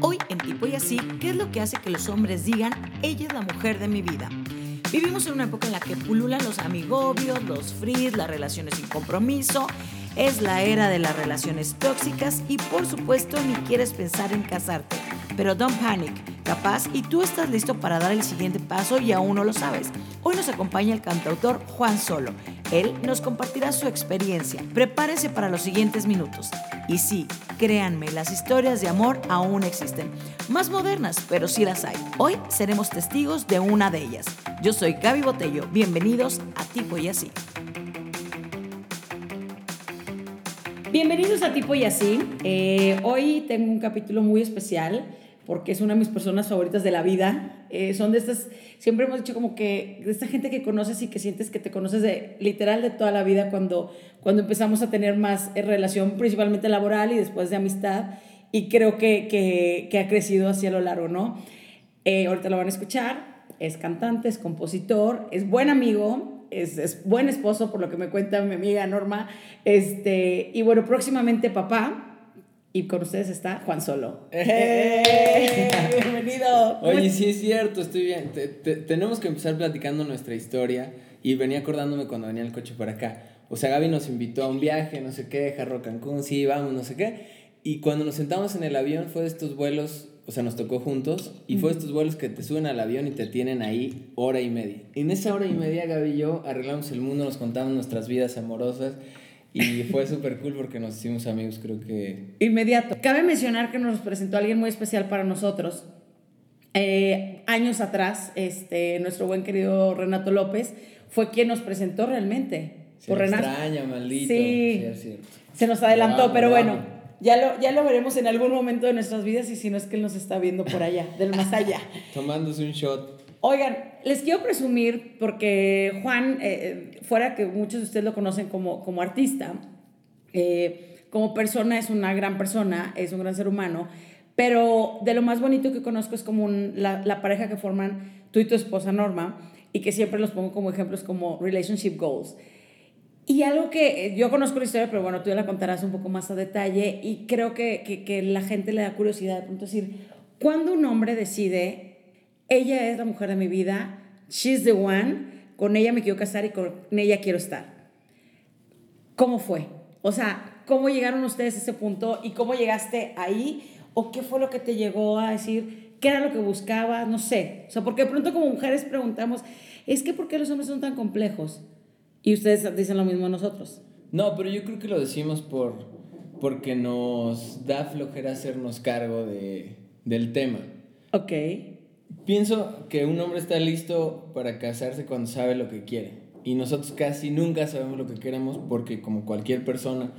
Hoy en Tipo y Así, ¿qué es lo que hace que los hombres digan, ella es la mujer de mi vida? Vivimos en una época en la que pululan los amigobios, los frizz, las relaciones sin compromiso. Es la era de las relaciones tóxicas y por supuesto ni quieres pensar en casarte. Pero don't panic, capaz y tú estás listo para dar el siguiente paso y aún no lo sabes. Hoy nos acompaña el cantautor Juan Solo. Él nos compartirá su experiencia. Prepárense para los siguientes minutos. Y sí, créanme, las historias de amor aún existen. Más modernas, pero sí las hay. Hoy seremos testigos de una de ellas. Yo soy Gaby Botello. Bienvenidos a Tipo y Así. Bienvenidos a Tipo y Así. Eh, hoy tengo un capítulo muy especial porque es una de mis personas favoritas de la vida. Eh, son de estas, siempre hemos dicho como que de esta gente que conoces y que sientes que te conoces de literal de toda la vida cuando, cuando empezamos a tener más eh, relación principalmente laboral y después de amistad. Y creo que, que, que ha crecido así a lo largo, ¿no? Eh, ahorita lo van a escuchar. Es cantante, es compositor, es buen amigo, es, es, buen esposo, por lo que me cuenta mi amiga Norma. Este, y bueno, próximamente papá. Y con ustedes está Juan Solo. ¡Eh! Bienvenido. Oye, sí es cierto, estoy bien. Te, te, tenemos que empezar platicando nuestra historia. Y venía acordándome cuando venía el coche para acá. O sea, Gaby nos invitó a un viaje, no sé qué, Jarro Cancún, sí, vamos, no sé qué. Y cuando nos sentamos en el avión fue de estos vuelos, o sea, nos tocó juntos, y fue de estos vuelos que te suben al avión y te tienen ahí hora y media. Y en esa hora y media, Gaby y yo arreglamos el mundo, nos contamos nuestras vidas amorosas. Y fue súper cool porque nos hicimos amigos, creo que... Inmediato. Cabe mencionar que nos presentó alguien muy especial para nosotros. Eh, años atrás, este, nuestro buen querido Renato López fue quien nos presentó realmente. Se por Renato. extraña, maldito. Sí, sí se nos adelantó, pero bueno, ya lo, ya lo veremos en algún momento de nuestras vidas y si no es que él nos está viendo por allá, del más allá. Tomándose un shot. Oigan, les quiero presumir, porque Juan, eh, fuera que muchos de ustedes lo conocen como, como artista, eh, como persona es una gran persona, es un gran ser humano, pero de lo más bonito que conozco es como un, la, la, pareja que forman tú y tu esposa Norma, y que siempre los pongo como ejemplos como relationship goals. Y algo que yo conozco la historia, pero bueno, tú ya la contarás un poco más a detalle, y creo que, que, que la gente le da curiosidad de pronto decir, ¿cuándo un hombre decide ella es la mujer de mi vida, she's the one, con ella me quiero casar y con ella quiero estar. ¿Cómo fue? O sea, ¿cómo llegaron ustedes a ese punto y cómo llegaste ahí? ¿O qué fue lo que te llegó a decir? ¿Qué era lo que buscaba? No sé. O sea, porque de pronto como mujeres preguntamos, es que ¿por qué los hombres son tan complejos? Y ustedes dicen lo mismo a nosotros. No, pero yo creo que lo decimos por, porque nos da flojera hacernos cargo de, del tema. Ok. Pienso que un hombre está listo para casarse cuando sabe lo que quiere. Y nosotros casi nunca sabemos lo que queremos porque como cualquier persona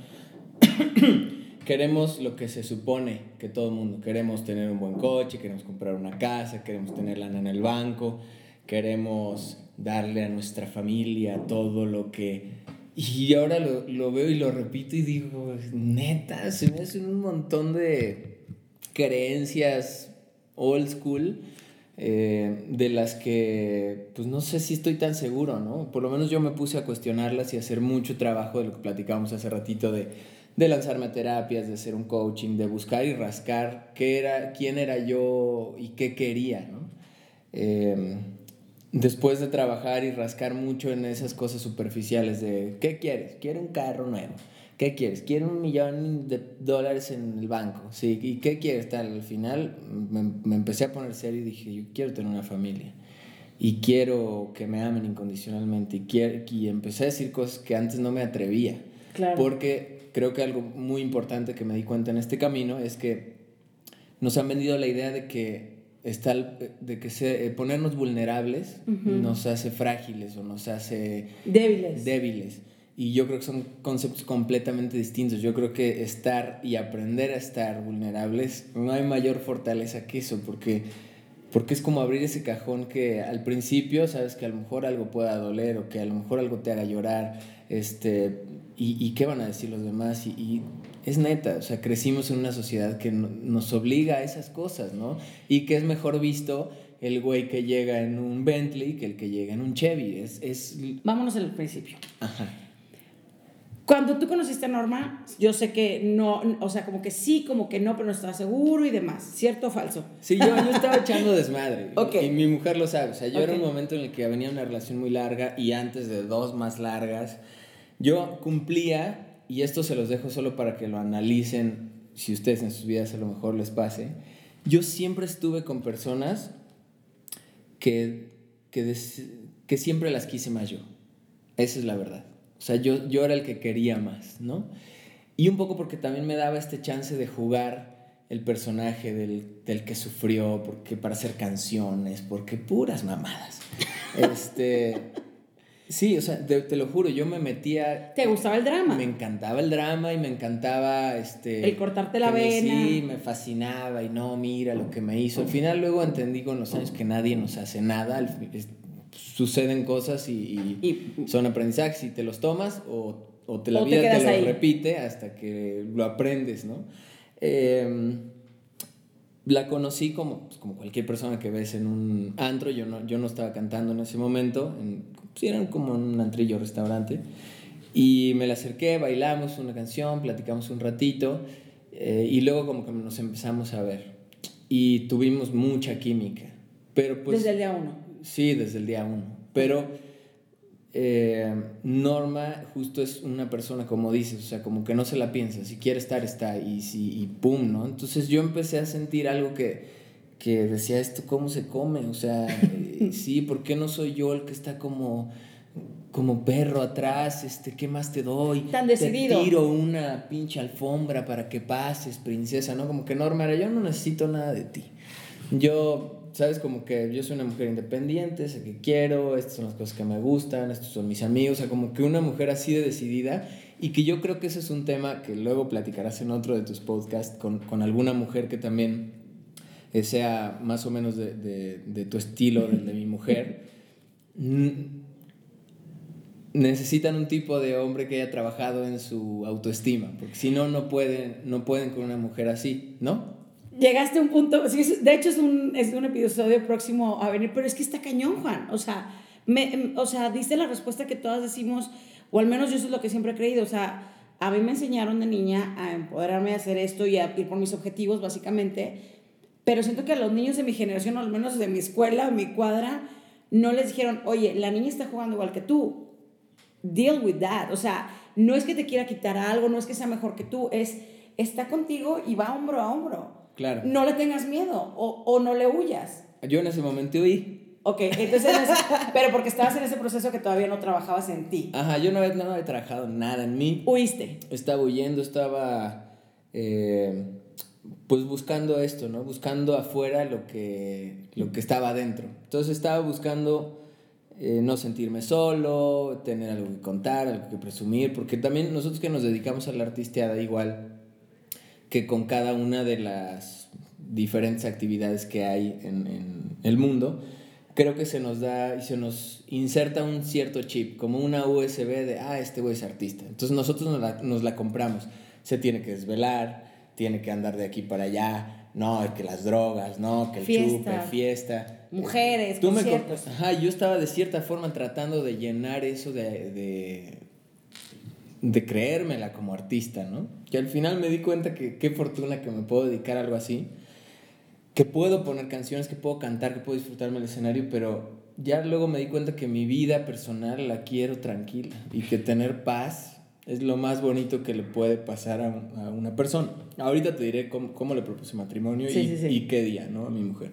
queremos lo que se supone que todo el mundo. Queremos tener un buen coche, queremos comprar una casa, queremos tener lana en el banco, queremos darle a nuestra familia todo lo que... Y ahora lo, lo veo y lo repito y digo, neta, se me hacen un montón de creencias old school eh, de las que, pues no sé si estoy tan seguro, ¿no? Por lo menos yo me puse a cuestionarlas y a hacer mucho trabajo de lo que platicábamos hace ratito de, de lanzarme a terapias, de hacer un coaching, de buscar y rascar qué era, quién era yo y qué quería, ¿no? Eh, después de trabajar y rascar mucho en esas cosas superficiales de, ¿qué quieres? Quiero un carro nuevo. ¿Qué quieres? Quiero un millón de dólares en el banco. Sí, ¿y qué quieres? Tal, al final me, me, empecé a poner serio y dije, yo quiero tener una familia. Y quiero que me amen incondicionalmente. Y, quiero, y empecé a decir cosas que antes no me atrevía. Claro. Porque creo que algo muy importante que me di cuenta en este camino es que nos han vendido la idea de que, está, de que se, ponernos vulnerables uh -huh. nos hace frágiles o nos hace débiles. débiles. Y yo creo que son conceptos completamente distintos. Yo creo que estar y aprender a estar vulnerables, no hay mayor fortaleza que eso, porque, porque es como abrir ese cajón que al principio sabes que a lo mejor algo pueda doler o que a lo mejor algo te haga llorar, este, y, y qué van a decir los demás. Y, y, es neta, o sea, crecimos en una sociedad que no, nos obliga a esas cosas, ¿no? Y que es mejor visto el güey que llega en un Bentley que el que llega en un Chevy. Es, es... Vámonos al principio. Ajá Cuando tú conociste a Norma, yo sé que no, o sea, como que sí, como que no, pero no estaba seguro y demás. ¿Cierto o falso? Sí, yo, yo estaba echando desmadre. Ok. Y mi mujer lo sabe. O sea, yo era Ok. un momento en el que venía una relación muy larga y antes de dos más largas. Yo cumplía, y esto se los dejo solo para que lo analicen, si ustedes en sus vidas a lo mejor les pase. Yo siempre estuve con personas que, que, des- que siempre las quise más yo. Esa es la verdad. O sea, yo, yo era el que quería más, ¿no? Y un poco porque también me daba este chance de jugar el personaje del, del que sufrió, porque para hacer canciones, porque puras mamadas. Este, sí, o sea, te, te lo juro, yo me metía... ¿Te gustaba el drama? Me encantaba el drama y me encantaba este El cortarte la me- vena. Sí, me fascinaba y no, mira lo que me hizo. Al final luego entendí con los años que nadie nos hace nada. Suceden cosas y, y Y- son aprendizajes y te los tomas o, o te la O te vida te, quedas lo ahí. repite hasta que lo aprendes, ¿no? Em, la conocí como, pues, como cualquier persona que ves en un antro. Yo no, yo no estaba cantando en ese momento. En, sí, eran como en un antrillo restaurante. Y me la acerqué, bailamos una canción, platicamos un ratito. eh, y luego como que nos empezamos a ver. Y tuvimos mucha química. Pero pues... Desde el día uno. Sí, desde el día uno. Pero eh, Norma justo es una persona, como dices, o sea, como que no se la piensa. Si quiere estar, está. Y, si, y pum, ¿no? Entonces yo empecé a sentir algo que, que decía, ¿esto cómo se come? O sea, sí, ¿por qué no soy yo el que está como como perro atrás, este, ¿qué más te doy? Tan decidido. Te tiro una pinche alfombra para que pases, princesa, ¿no? Como que Norma era, yo no necesito nada de ti. Yo, sabes, como que yo soy una mujer independiente, sé que quiero, estas son las cosas que me gustan, estos son mis amigos, o sea, como que una mujer así de decidida y que yo creo que ese es un tema que luego platicarás en otro de tus podcasts con, con alguna mujer que también eh, sea más o menos de, de, de tu estilo, del de mi mujer. Mm, necesitan un tipo de hombre que haya trabajado en su autoestima, porque si no, no pueden, no pueden con una mujer así, ¿no? Llegaste a un punto, de hecho es un, es un episodio próximo a venir, pero es que está cañón, Juan. O sea, me, o sea, diste la respuesta que todas decimos, o al menos yo eso es lo que siempre he creído. O sea, a mí me enseñaron de niña a empoderarme a hacer esto y a ir por mis objetivos, básicamente. Pero siento que a los niños de mi generación, o al menos de mi escuela, mi cuadra, no les dijeron, oye, la niña está jugando igual que tú. Deal with that. O sea, no es que te quiera quitar algo, no es que sea mejor que tú, es está contigo y va hombro a hombro. Claro. No le tengas miedo o, o no le huyas. Yo en ese momento huí. Ok, entonces, en ese- pero porque estabas en ese proceso que todavía no trabajabas en ti. Ajá, yo no había, no había trabajado nada en mí. Huiste. Estaba huyendo, estaba eh, pues buscando esto, ¿no? Buscando afuera lo que, lo que estaba adentro. Entonces estaba buscando eh, no sentirme solo, tener algo que contar, algo que presumir, porque también nosotros que nos dedicamos a la artisteada igual que con cada una de las diferentes actividades que hay en, en el mundo, creo que se nos da y se nos inserta un cierto chip, como una USB de, ah, este güey es artista. Entonces nosotros nos la, nos la compramos. Se tiene que desvelar, tiene que andar de aquí para allá, no, que las drogas, no, que el Fiesta. chupe, fiesta. Mujeres, Tú me. Ajá, yo estaba de cierta forma tratando de llenar eso de, de, de creérmela como artista, ¿no? Que al final me di cuenta que qué fortuna que me puedo dedicar a algo así, que puedo poner canciones, que puedo cantar, que puedo disfrutarme el escenario, pero ya luego me di cuenta que mi vida personal la quiero tranquila y que tener paz es lo más bonito que le puede pasar a, un- a una persona. Ahorita te diré cómo, cómo le propuse matrimonio Sí, y, sí, sí. y qué día, ¿no? A mi mujer.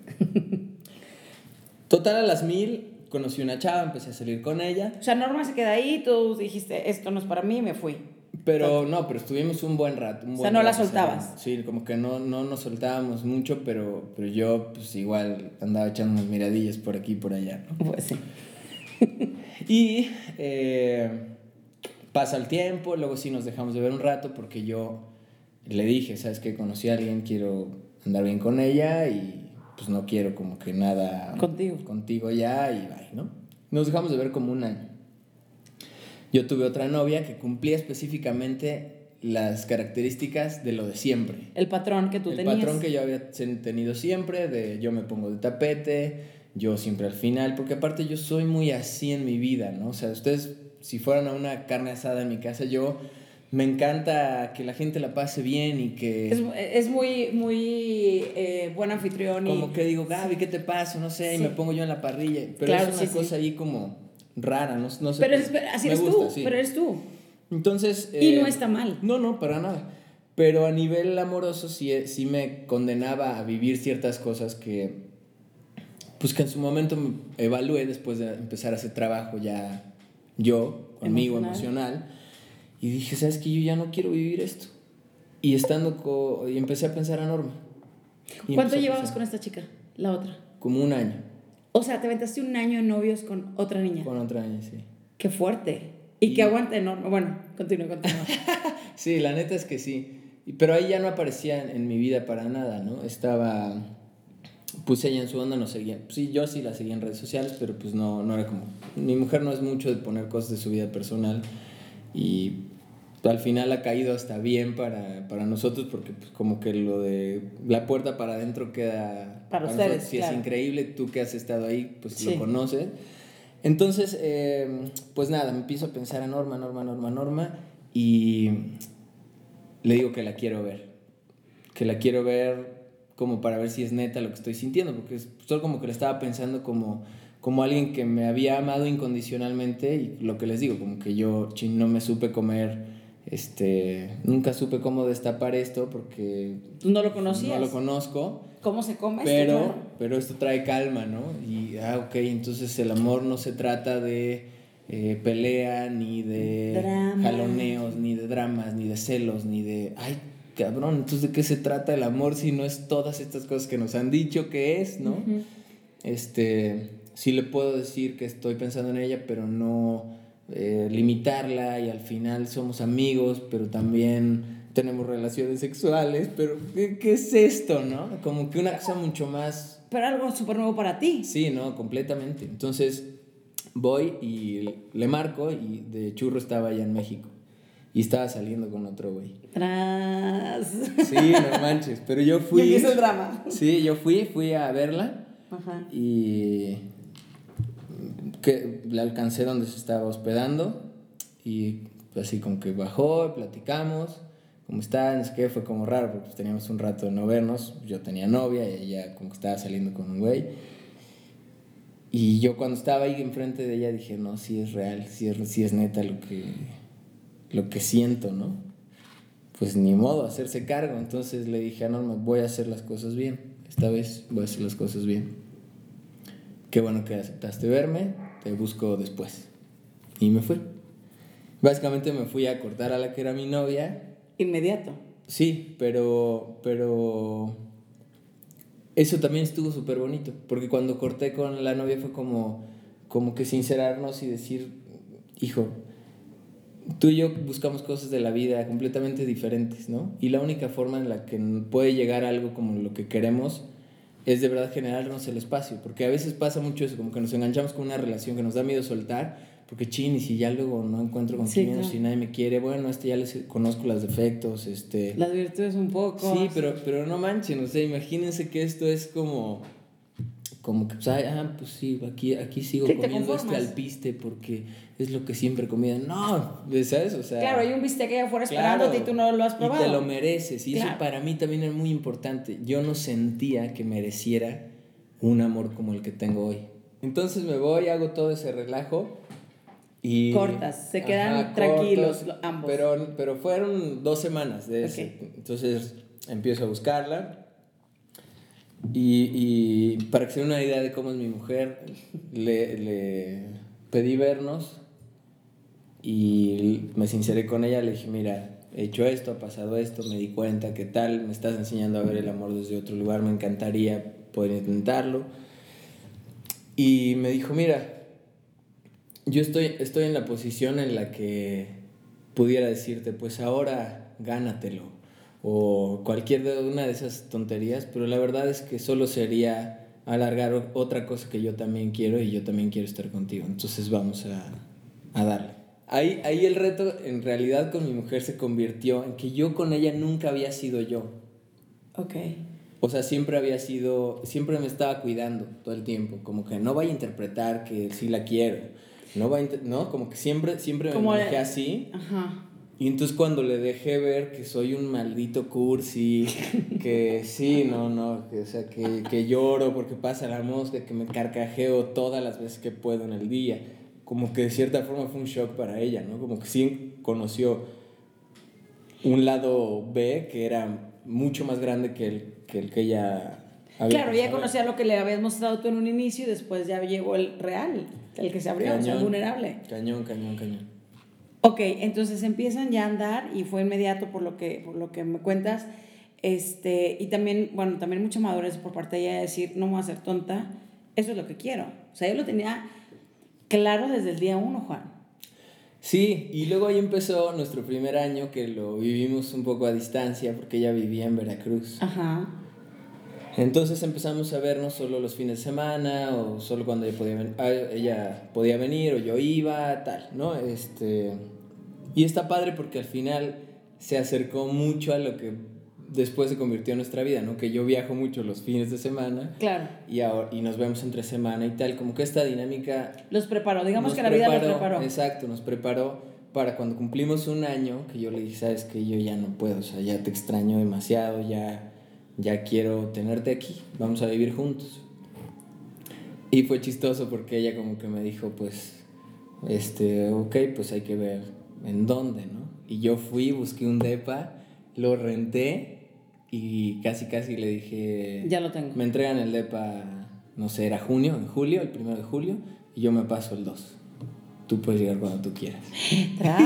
Total, a las mil conocí una chava, empecé a salir con ella. O sea, Norma se queda ahí, tú dijiste, esto no es para mí, me fui. Pero no, pero estuvimos un buen rato. un O buen sea, no la soltabas. Sí, como que no, no nos soltábamos mucho, pero, pero yo pues igual andaba echando unas miradillas por aquí y por allá, ¿no? Pues sí. Y eh, pasa el tiempo, luego sí nos dejamos de ver un rato porque yo le dije, ¿sabes qué? Conocí a alguien, quiero andar bien con ella y pues no quiero como que nada Contigo. contigo ya y bye, ¿no? Nos dejamos de ver como un año. Yo tuve otra novia que cumplía específicamente las características de lo de siempre. El patrón que tú el tenías. patrón que yo había tenido siempre, de yo me pongo de tapete, yo siempre al final, porque aparte yo soy muy así en mi vida, ¿no? O sea, ustedes, si fueran a una carne asada en mi casa, yo me encanta que la gente la pase bien y que... Es, es muy, muy eh, buen anfitrión. Como que digo, Gaby, ¿qué te pasa? No sé, y me pongo yo en la parrilla. Pero es una cosa ahí como rara, no, no sé. Pero así eres tú, pero eres tú. Entonces... y no eh, está mal. No, no, para nada. Pero a nivel amoroso sí, sí me condenaba a vivir ciertas cosas que... Pues que en su momento evalué después de empezar a hacer trabajo ya yo, conmigo, emocional y dije, ¿sabes qué? Yo ya no quiero vivir esto. Y estando y empecé a pensar a Norma. ¿Cuánto llevabas con esta chica, la otra? Como un año. O sea, te aventaste un año en novios con otra niña. Con otra niña, sí. Qué fuerte. Y, qué aguante enorme. Bueno, continúa, continúa. sí, la neta es que sí. Pero ahí ya no aparecía en, mi vida para nada, ¿no? Estaba. Pues ella en su onda no seguía. Sí, yo sí la seguía en redes sociales, pero pues no, no era como. Mi mujer no es mucho de poner cosas de su vida personal y al final ha caído hasta bien para, para nosotros porque pues, como que lo de la puerta para adentro queda para, ustedes si es increíble. Tú que has estado ahí pues lo conoces. Entonces eh, pues nada me empiezo a pensar a Norma Norma Norma Norma y le digo que la quiero ver. Que la quiero ver como para ver si es neta lo que estoy sintiendo porque solo como que le estaba pensando como como alguien que me había amado incondicionalmente y lo que les digo, como que yo no me supe comer, este, nunca supe cómo destapar esto porque... no lo conocías? No lo conozco. ¿Cómo se come pero, esto? Pero esto trae calma, ¿no? Y, ah, ok, entonces el amor no se trata de eh, pelea, ni de jaloneos, ni de dramas, ni de celos, ni de, ay, cabrón, entonces de qué se trata el amor si no es todas estas cosas que nos han dicho que es, ¿no? Este sí le puedo decir que estoy pensando en ella, pero no eh, limitarla y al final somos amigos, pero también tenemos relaciones sexuales, pero ¿qué, es esto, no? Como que una cosa mucho más... Pero algo súper nuevo para ti. Sí, no, completamente. Entonces voy y le marco y de churro estaba allá en México. Y estaba saliendo con otro güey. Tras. Sí, no manches. Pero yo fui. Y el drama. Sí, yo fui, fui a verla. Ajá. Y que le alcancé donde se estaba hospedando y así como que bajó, platicamos, ¿cómo está? Es que fue como raro porque pues, teníamos un rato de no vernos, yo tenía novia y ella como que estaba saliendo con un güey. Y yo cuando estaba ahí enfrente de ella dije, no, sí es real, sí es, sí es neta lo que, lo que siento, ¿no? Pues ni modo, hacerse cargo. Entonces le dije a Norma, voy a hacer las cosas bien. Esta vez voy a hacer las cosas bien. Qué bueno que aceptaste verme, te busco después. Y me fui. Básicamente me fui a cortar a la que era mi novia. Inmediato. Sí, pero, pero eso también estuvo súper bonito, porque cuando corté con la novia fue como, como que sincerarnos y decir, hijo, tú y yo buscamos cosas de la vida completamente diferentes, ¿no? Y la única forma en la que puede llegar algo como lo que queremos es de verdad generarnos el espacio, porque a veces pasa mucho eso, como que nos enganchamos con una relación que nos da miedo soltar, porque chin, y si ya luego no encuentro con quién, si nadie me quiere, bueno, este ya les conozco los defectos, este... Las virtudes un poco. Sí, pero, pero no manchen, o sea, imagínense que esto es como como que, pues, ah, pues sí, aquí, aquí sigo comiendo este alpiste porque es lo que siempre comía. No, ¿sabes? O sea, claro, hay un bistec allá afuera esperándote y tú no lo has probado. Y te lo mereces. Y eso para mí también es muy importante. Yo no sentía que mereciera un amor como el que tengo hoy. Entonces me voy, hago todo ese relajo. Y, Cortas, se quedan tranquilos ambos. Pero, pero fueron dos semanas de eso. Entonces empiezo a buscarla y, y, para que se den una idea de cómo es mi mujer, le, le, pedí vernos y me sinceré con ella. Le dije, mira, he hecho esto, ha pasado esto, me di cuenta que tal, me estás enseñando a ver el amor desde otro lugar, me encantaría poder intentarlo. Y me dijo, mira, yo estoy, estoy en la posición en la que pudiera decirte, pues ahora gánatelo o cualquier de una de esas tonterías, pero la verdad es que solo sería alargar otra cosa que yo también quiero y yo también quiero estar contigo. Entonces vamos a, a darle. Ahí, ahí el reto en realidad con mi mujer se convirtió en que yo con ella nunca había sido yo. Ok. O sea, siempre había sido, siempre me estaba cuidando todo el tiempo, como que no vaya a interpretar que sí la quiero, no va ¿no? Como que siempre, siempre me manejé así. Ajá Y entonces cuando le dejé ver que soy un maldito cursi, que sí, no, no, que, o sea, que, que lloro porque pasa la mosca, que me carcajeo todas las veces que puedo en el día, como que de cierta forma fue un shock para ella, ¿no? Como que sí conoció un lado B que era mucho más grande que el que, el que ella había Claro, ella conocía lo que le habías mostrado tú en un inicio y después ya llegó el real, el que se abrió, cañón, o sea, vulnerable. Cañón, cañón, cañón. Ok, entonces empiezan ya a andar y fue inmediato por lo que, por lo que me cuentas. Este, y también, bueno, también mucha madurez por parte de ella de decir, no me voy a hacer tonta, eso es lo que quiero. O sea, yo lo tenía claro desde el día uno, Juan. Sí, y luego ahí empezó nuestro primer año que lo vivimos un poco a distancia porque ella vivía en Veracruz. Ajá. Entonces empezamos a vernos solo los fines de semana o solo cuando ella podía, ah, ella podía venir o yo iba, tal, ¿no? Este, y está padre porque al final se acercó mucho a lo que después se convirtió en nuestra vida, ¿no? Que yo viajo mucho los fines de semana. Claro. Y, ahora, y nos vemos entre semana y tal. Como que esta dinámica... Los preparó, digamos que la vida los preparó. Exacto, nos preparó para cuando cumplimos un año, que yo le dije, sabes que yo ya no puedo, o sea, ya te extraño demasiado, ya, ya quiero tenerte aquí, vamos a vivir juntos. Y fue chistoso porque ella como que me dijo, pues, este, ok, pues hay que ver en dónde, ¿no? Y yo fui, busqué un DEPA, lo renté y casi casi le dije... Ya lo tengo. Me entregan el DEPA, no sé, era junio, en julio, el primero de julio, y yo me paso el 2. Tú puedes llegar cuando tú quieras. ¡Tras!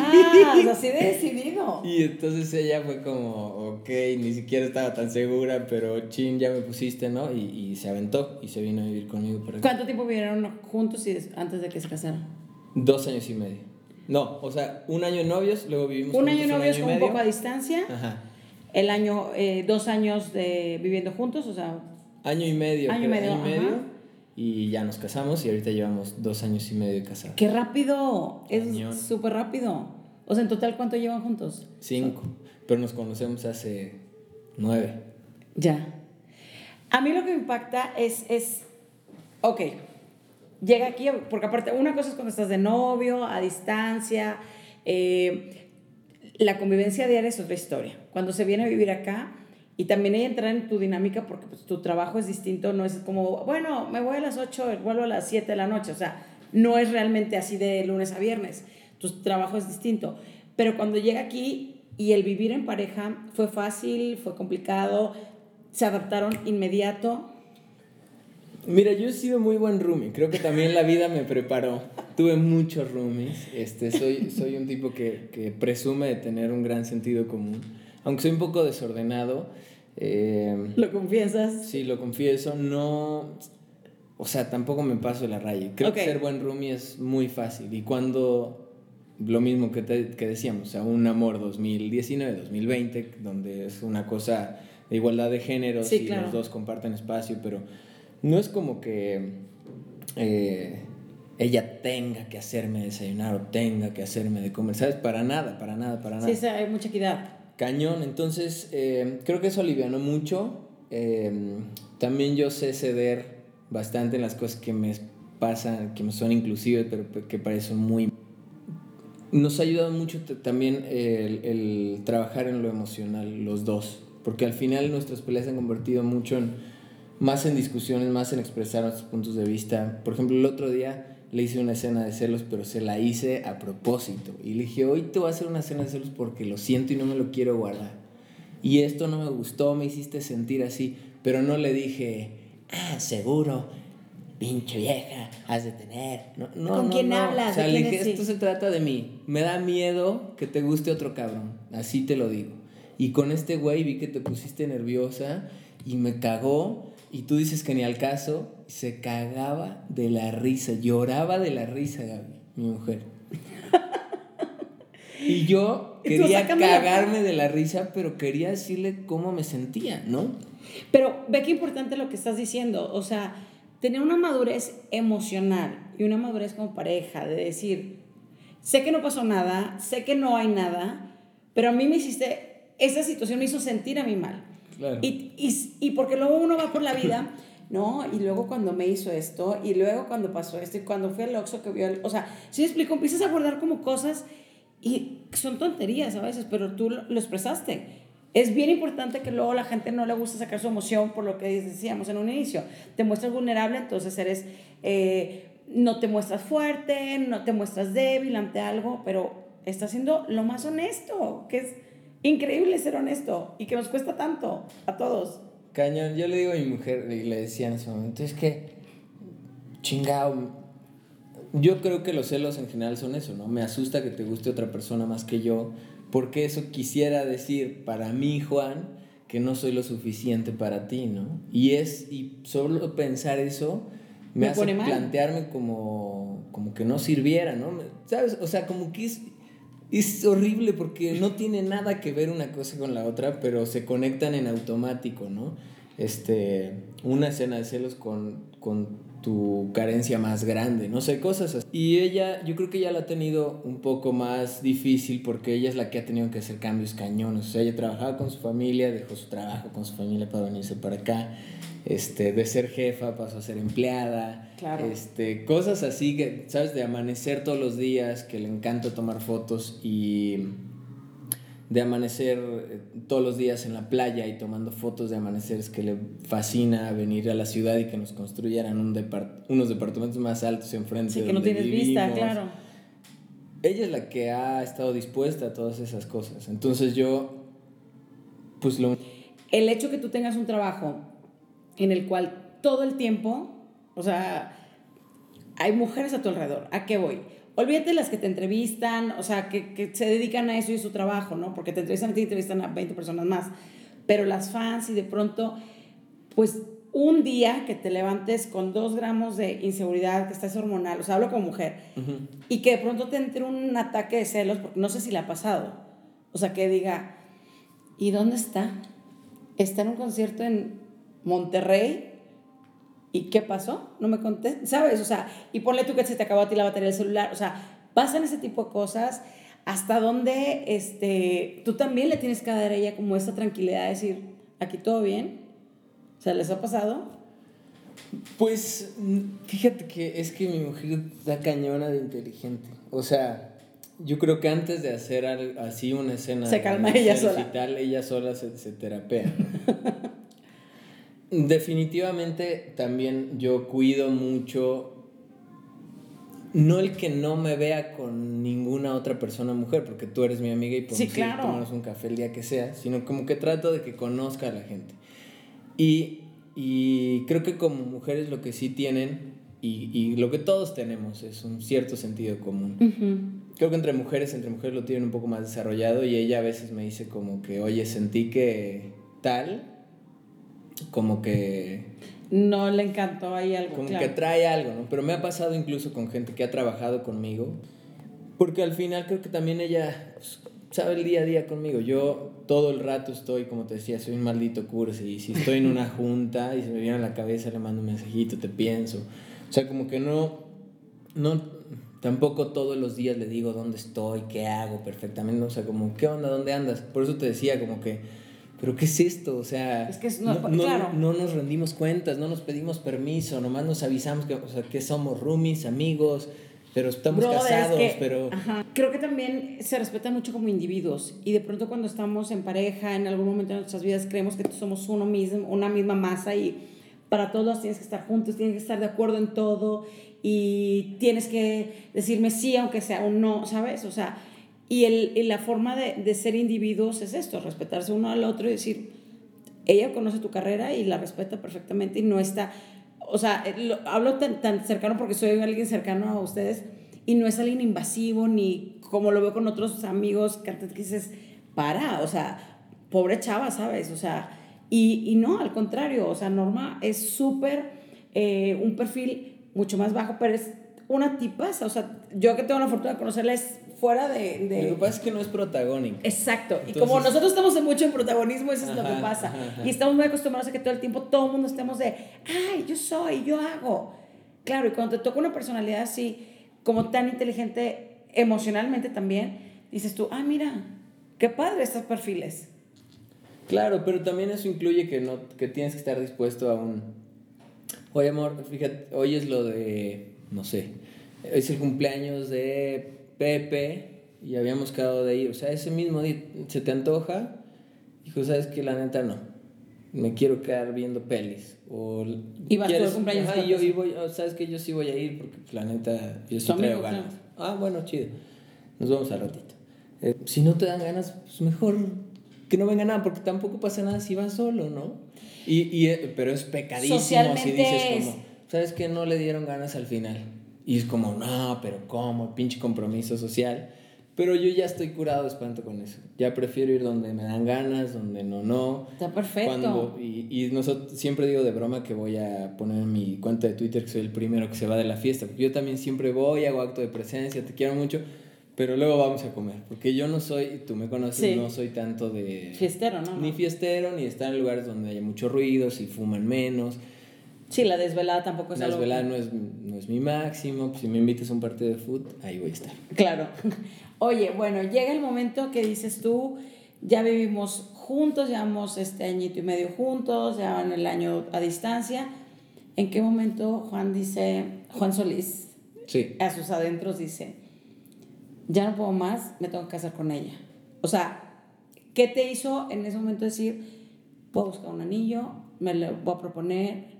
Así de decidido. y entonces ella fue como, ok, ni siquiera estaba tan segura, pero chin, ya me pusiste, ¿no? Y, y se aventó y se vino a vivir conmigo por ¿Cuánto tiempo vivieron juntos y antes de que se casaran? Dos años y medio. No, o sea, un año de novios, luego vivimos Un año de novios con un poco a distancia. Ajá. El año, eh, dos años de viviendo juntos, o sea. Año y medio. Año y medio. Año y, medio y ya nos casamos y ahorita llevamos dos años y medio casados. ¡Qué rápido! Es súper rápido. O sea, en total, ¿cuánto llevan juntos? Cinco. Pero nos conocemos hace nueve. Ya. A mí lo que me impacta es, es, ok, llega aquí, porque aparte, una cosa es cuando estás de novio, a distancia, eh, la convivencia diaria es otra historia. Cuando se viene a vivir acá, y también ella entra en tu dinámica porque pues, tu trabajo es distinto, no es como, bueno, me voy a las 8, vuelvo a las 7 de la noche, o sea, no es realmente así de lunes a viernes, tu trabajo es distinto. Pero cuando llega aquí y el vivir en pareja fue fácil, fue complicado, se adaptaron inmediato. Mira, yo he sido muy buen roomie. Creo que también la vida me preparó. Tuve muchos roomies. Este, soy, soy un tipo que, que, presume de tener un gran sentido común. Aunque soy un poco desordenado. Eh, ¿Lo confiesas? Sí, lo confieso. No. O sea, tampoco me paso la raya. Creo que ser buen roomie es muy fácil. Y cuando. Lo mismo que, te, que decíamos, o sea, un amor 2019, 2020, donde es una cosa de igualdad de géneros y los dos comparten espacio, pero no es como que eh, ella tenga que hacerme desayunar o tenga que hacerme de comer, ¿sabes? Para nada, para nada, para nada. Sí, hay mucha equidad. Cañón, entonces eh, creo que eso alivianó mucho. Eh, también yo sé ceder bastante en las cosas que me pasan, que me son inclusivas, pero que parecen muy... Nos ha ayudado mucho también el, el trabajar en lo emocional, los dos, porque al final nuestras peleas se han convertido mucho en más en discusiones, más en expresar nuestros puntos de vista. Por ejemplo, el otro día le hice una escena de celos, pero se la hice a propósito. Y le dije, hoy te voy a hacer una escena de celos porque lo siento y no me lo quiero guardar. Y esto no me gustó, me hiciste sentir así, pero no le dije, ah, seguro, pinche vieja, has de tener. No, no, ¿Con quién hablas? O sea, le dije, esto se trata de mí. Me da miedo que te guste otro cabrón, así te lo digo. Y con este güey vi que te pusiste nerviosa y me cagó y tú dices que ni al caso, se cagaba de la risa, lloraba de la risa, Gaby, mi mujer. y yo quería cagarme de la risa, pero quería decirle cómo me sentía, ¿no? Pero ve qué importante lo que estás diciendo, o sea, tener una madurez emocional y una madurez como pareja, de decir, sé que no pasó nada, sé que no hay nada, pero a mí me hiciste, esa situación me hizo sentir a mí mal. Y, y, y, porque luego uno va por la vida, ¿no? Y luego cuando me hizo esto, y luego cuando pasó esto, y cuando fue el Oxxo que vio, el, o sea, si me explico, empiezas a abordar como cosas Y son tonterías a veces, pero tú lo, lo expresaste. Es bien importante que luego la gente no le gusta sacar su emoción por lo que decíamos en un inicio. Te muestras vulnerable, entonces eres, eh, no te muestras fuerte, no te muestras débil ante algo, pero estás siendo lo más honesto, que es increíble ser honesto y que nos cuesta tanto a todos. Cañón, yo le digo a mi mujer y le decía en ese momento, es que, chingado, yo creo que los celos en general son eso, ¿no? Me asusta que te guste otra persona más que yo, porque eso quisiera decir para mí, Juan, que no soy lo suficiente para ti, ¿no? Y es, y solo pensar eso me, hace plantearme como, como que no sirviera, ¿no? ¿Sabes? O sea, como que es, es horrible porque no tiene nada que ver una cosa con la otra, pero se conectan en automático, ¿no? Este, una escena de celos con, con tu carencia más grande, no sé, cosas así. Y ella, yo creo que ella la ha tenido un poco más difícil porque ella es la que ha tenido que hacer cambios cañones. O sea, ella trabajaba con su familia, dejó su trabajo con su familia para venirse para acá. Este, de ser jefa pasó a ser empleada. Claro. Este, cosas así que, ¿sabes? De amanecer todos los días, que le encanta tomar fotos y de amanecer eh, todos los días en la playa y tomando fotos de amaneceres que le fascina venir a la ciudad y que nos construyeran un unos departamentos más altos enfrente sí, que no tienes vista, claro. Ella es la que ha estado dispuesta a todas esas cosas. Entonces yo, pues lo... El hecho que tú tengas un trabajo en el cual todo el tiempo, o sea, hay mujeres a tu alrededor. ¿A qué voy? Olvídate las que te entrevistan, o sea, que, que, se dedican a eso y es su trabajo, ¿no? Porque te entrevistan a ti y entrevistan a 20 personas más. Pero las fans y de pronto, pues un día que te levantes con dos gramos de inseguridad, que estás hormonal, o sea, hablo como mujer, y que de pronto te entre un ataque de celos, porque no sé si le ha pasado. O sea, que diga, ¿y dónde está? Está en un concierto en Monterrey ¿Y qué pasó? No me conté, ¿sabes? O sea, y ponle tú que se te acabó a ti la batería del celular. O sea, pasan ese tipo de cosas hasta donde este, tú también le tienes que dar a ella como esa tranquilidad de decir, aquí todo bien. O sea, ¿les ha pasado? Pues fíjate que es que mi mujer está cañona de inteligente. O sea, yo creo que antes de hacer así una escena... Se calma ella sola. Tal, ella sola se, se terapea. Definitivamente también yo cuido mucho, no el que no me vea con ninguna otra persona mujer, porque tú eres mi amiga y podemos sí, claro. un café el día que sea, sino como que trato de que conozca a la gente. Y, y creo que como mujeres lo que sí tienen, y, y, lo que todos tenemos, es un cierto sentido común. Creo que entre mujeres, entre mujeres lo tienen un poco más desarrollado y ella a veces me dice como que, oye, sentí que tal como que... No le encantó ahí algo. Como que trae algo, ¿no? Pero me ha pasado incluso con gente que ha trabajado conmigo, porque al final creo que también ella pues, sabe el día a día conmigo. Yo todo el rato estoy, como te decía, soy un maldito curso y si estoy en una junta y se me viene a la cabeza le mando un mensajito, te pienso. O sea, como que no, no, tampoco todos los días le digo dónde estoy, qué hago perfectamente, o sea, como, ¿qué onda? ¿Dónde andas? Por eso te decía, como que pero ¿qué es esto? O sea, no, no, nos rendimos cuentas, no nos pedimos permiso, nomás nos avisamos que, o sea, que somos roomies, amigos, pero estamos casados, pero... Creo que también se respeta mucho como individuos y de pronto cuando estamos en pareja, en algún momento de nuestras vidas, creemos que somos uno mismo, una misma masa y para todos tienes que estar juntos, tienes que estar de acuerdo en todo y tienes que decirme sí aunque sea un no, ¿sabes? O sea, y, el, la forma de, de, ser individuos es esto, respetarse uno al otro y decir, ella conoce tu carrera y la respeta perfectamente y no está, o sea, eh, hablo tan, tan cercano porque soy alguien cercano a ustedes y no es alguien invasivo ni como lo veo con otros amigos que dices, para, o sea, pobre chava, ¿sabes? O sea, y, y no, al contrario, o sea, Norma es súper, eh, un perfil mucho más bajo, pero es una tipaza, o sea, yo que tengo la fortuna de conocerla es fuera de, de... Lo que pasa es que no es protagónico. Exacto. Y como nosotros estamos mucho en protagonismo, eso es lo que pasa. Y estamos muy acostumbrados a que todo el tiempo todo el mundo estemos de, ay, yo soy, yo hago. Claro, y cuando te toca una personalidad así, como tan inteligente emocionalmente también, dices tú, ah, mira, qué padre estos perfiles. Claro, pero también eso incluye que, no, que tienes que estar dispuesto a un... Oye, amor, fíjate, hoy es lo de, no sé, es el cumpleaños de Pepe y habíamos quedado de ir. O sea, ese mismo día se te antoja. Dijo, ¿sabes qué? La neta no. Me quiero quedar viendo pelis. O, ¿Y vas ¿quieres? cumpleaños Ajá, y yo, eso? y voy, oh, ¿sabes qué? Yo sí voy a ir porque pues, la neta yo sí traigo ganas. Ah, bueno, chido. Nos vemos al ratito. Eh, si no te dan ganas, pues mejor que no venga nada porque tampoco pasa nada si vas solo, ¿no? Y, y, eh, pero es pecadísimo si dices es- como, ¿sabes qué? No le dieron ganas al final. Y es como, no, pero ¿cómo? Pinche compromiso social. Pero yo ya estoy curado de espanto con eso. Ya prefiero ir donde me dan ganas, donde no, no. Está perfecto. Cuando, y y nosotros, siempre digo de broma que voy a poner en mi cuenta de Twitter que soy el primero que se va de la fiesta. Porque yo también siempre voy, hago acto de presencia, te quiero mucho, pero luego vamos a comer. Porque yo no soy, tú me conoces, Sí. no soy tanto de... Fiestero, ¿no? Ni fiestero, ni estar en lugares donde haya mucho ruido, si fuman menos. Sí, la desvelada tampoco es La algo. desvelada no es, no es mi máximo. Pues si me invitas a un partido de fútbol, ahí voy a estar. Claro. Oye, bueno, llega el momento que dices tú, ya vivimos juntos, llevamos este añito y medio juntos, ya van el año a distancia. ¿En qué momento Juan dice, Juan Solís, Sí. a sus adentros dice, ya no puedo más, me tengo que casar con ella? O sea, ¿qué te hizo en ese momento decir, puedo buscar un anillo, me lo voy a proponer?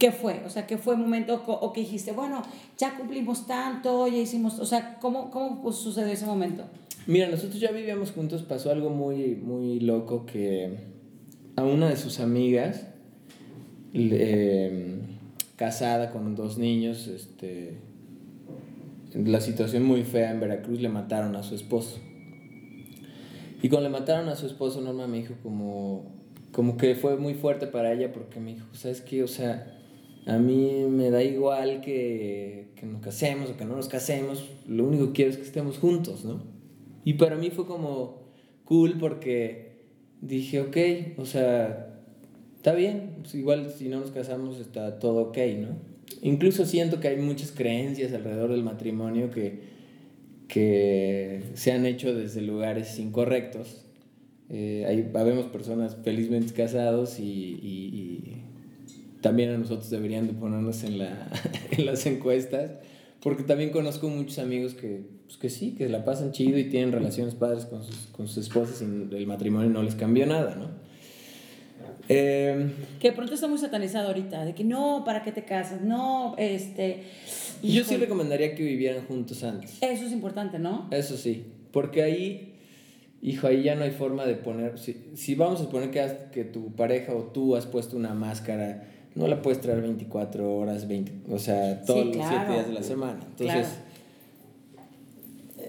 ¿Qué fue? O sea, ¿qué fue el momento o que dijiste, bueno, ya cumplimos tanto, ya hicimos, o sea, ¿cómo, cómo pues, sucedió ese momento? Mira, nosotros ya vivíamos juntos, pasó algo muy, muy loco que a una de sus amigas, le- casada con dos niños, este, la situación muy fea en Veracruz, le mataron a su esposo. Y cuando le mataron a su esposo, Norma me dijo como, como que fue muy fuerte para ella porque me dijo, ¿sabes qué? O sea, a mí me da igual que, que nos casemos o que no nos casemos, lo único que quiero es que estemos juntos, ¿no? Y para mí fue como cool porque dije, ok, o sea, está bien, pues igual si no nos casamos está todo ok, ¿no? Incluso siento que hay muchas creencias alrededor del matrimonio que, que se han hecho desde lugares incorrectos. Eh, hay, habemos personas felizmente casados y- y también a nosotros deberían de ponernos en, la, en las encuestas, porque también conozco muchos amigos que, pues que sí, que la pasan chido y tienen relaciones padres con sus, con sus esposas y el matrimonio no les cambió nada, ¿no? Eh, Que pronto está muy satanizado ahorita, de que no, ¿para qué te casas? No, este... yo sí recomendaría que vivieran juntos antes. Eso es importante, ¿no? Eso sí, porque ahí, hijo, ahí ya no hay forma de poner, si, si vamos a suponer que, has- que tu pareja o tú has puesto una máscara, no la puedes traer 24 horas, 20, o sea, todos los claro. 7 días de la semana. Entonces, Claro.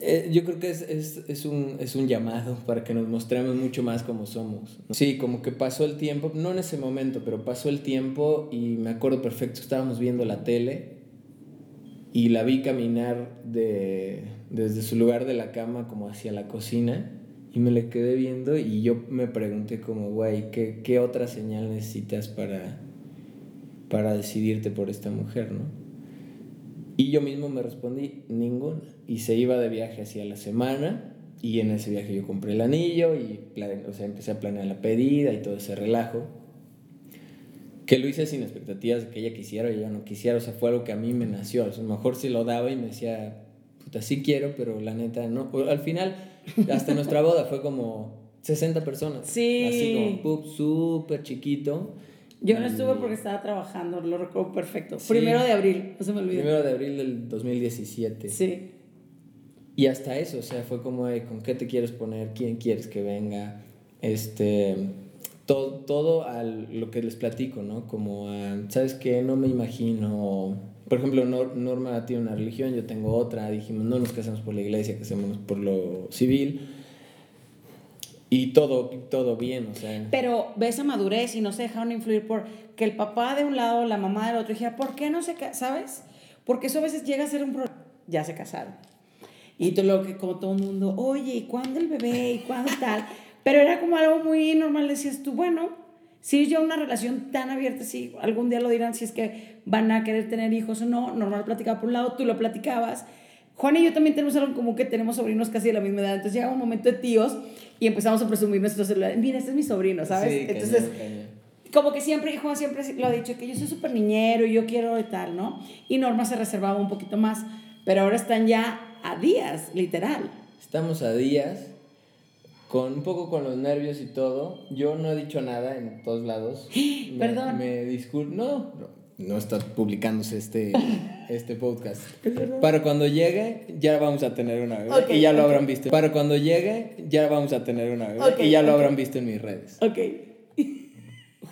eh, yo creo que es, es, es, un, es un llamado para que nos mostremos mucho más como somos. Sí, como que pasó el tiempo, no en ese momento, pero pasó el tiempo y me acuerdo perfecto, estábamos viendo la tele y la vi caminar de, desde su lugar de la cama como hacia la cocina y me le quedé viendo y yo me pregunté como, güey, ¿qué, ¿qué otra señal necesitas para, para decidirte por esta mujer, no? Y yo mismo me respondí, ninguna. Y se iba de viaje hacia la semana y en ese viaje yo compré el anillo y o sea, empecé a planear la pedida y todo ese relajo. Que lo hice sin expectativas de que ella quisiera o yo no quisiera. O sea, fue algo que a mí me nació. O sea, a lo mejor se lo daba y me decía, puta, sí quiero, pero la neta no. Al final, hasta nuestra boda fue como 60 personas. Sí. Así como, pup, súper chiquito. Yo no estuve porque estaba trabajando, lo recuerdo perfecto. Sí. Primero de abril, no se me olvidó. Primero de abril del 2017. Sí. Y hasta eso, o sea, fue como, de, ¿con qué te quieres poner? ¿Quién quieres que venga? Este, todo, todo a lo que les platico, ¿no? Como, a, ¿sabes qué? No me imagino... Por ejemplo, Nor- Norma tiene una religión, yo tengo otra. Dijimos, no nos casamos por la iglesia, casémonos por lo civil. Y todo, todo bien, o sea... Pero ve esa madurez y no se dejaron influir por que el papá de un lado, la mamá del otro, dijera, ¿por qué no se ca-?" ¿Sabes? Porque eso a veces llega a ser un problema. Ya se casaron. Y todo lo que, como todo el mundo, oye, ¿y cuándo el bebé? ¿Y cuándo tal? Pero era como algo muy normal. Decías tú, bueno, si ya una relación tan abierta, si algún día lo dirán, si es que van a querer tener hijos o no, normal platicaba por un lado, tú lo platicabas. Juan y yo también tenemos algo como que tenemos sobrinos casi de la misma edad. Entonces llega un momento de tíos y empezamos a presumir nuestros celulares. Mira, este es mi sobrino, ¿sabes? Sí, cañón, Entonces, cañón. como que siempre, Juan siempre lo ha dicho, que yo soy súper niñero y yo quiero y tal, ¿no? Y Norma se reservaba un poquito más, pero ahora están ya a días, literal. Estamos a días, con un poco con los nervios y todo. Yo no he dicho nada en todos lados. Perdón. Me, disculpo. No, no, está publicándose este, este podcast. Para cuando llegue, ya vamos a tener una bebé. y ya lo habrán visto. Para cuando llegue, ya vamos a tener una bebé. y ya lo habrán visto en mis redes. Ok.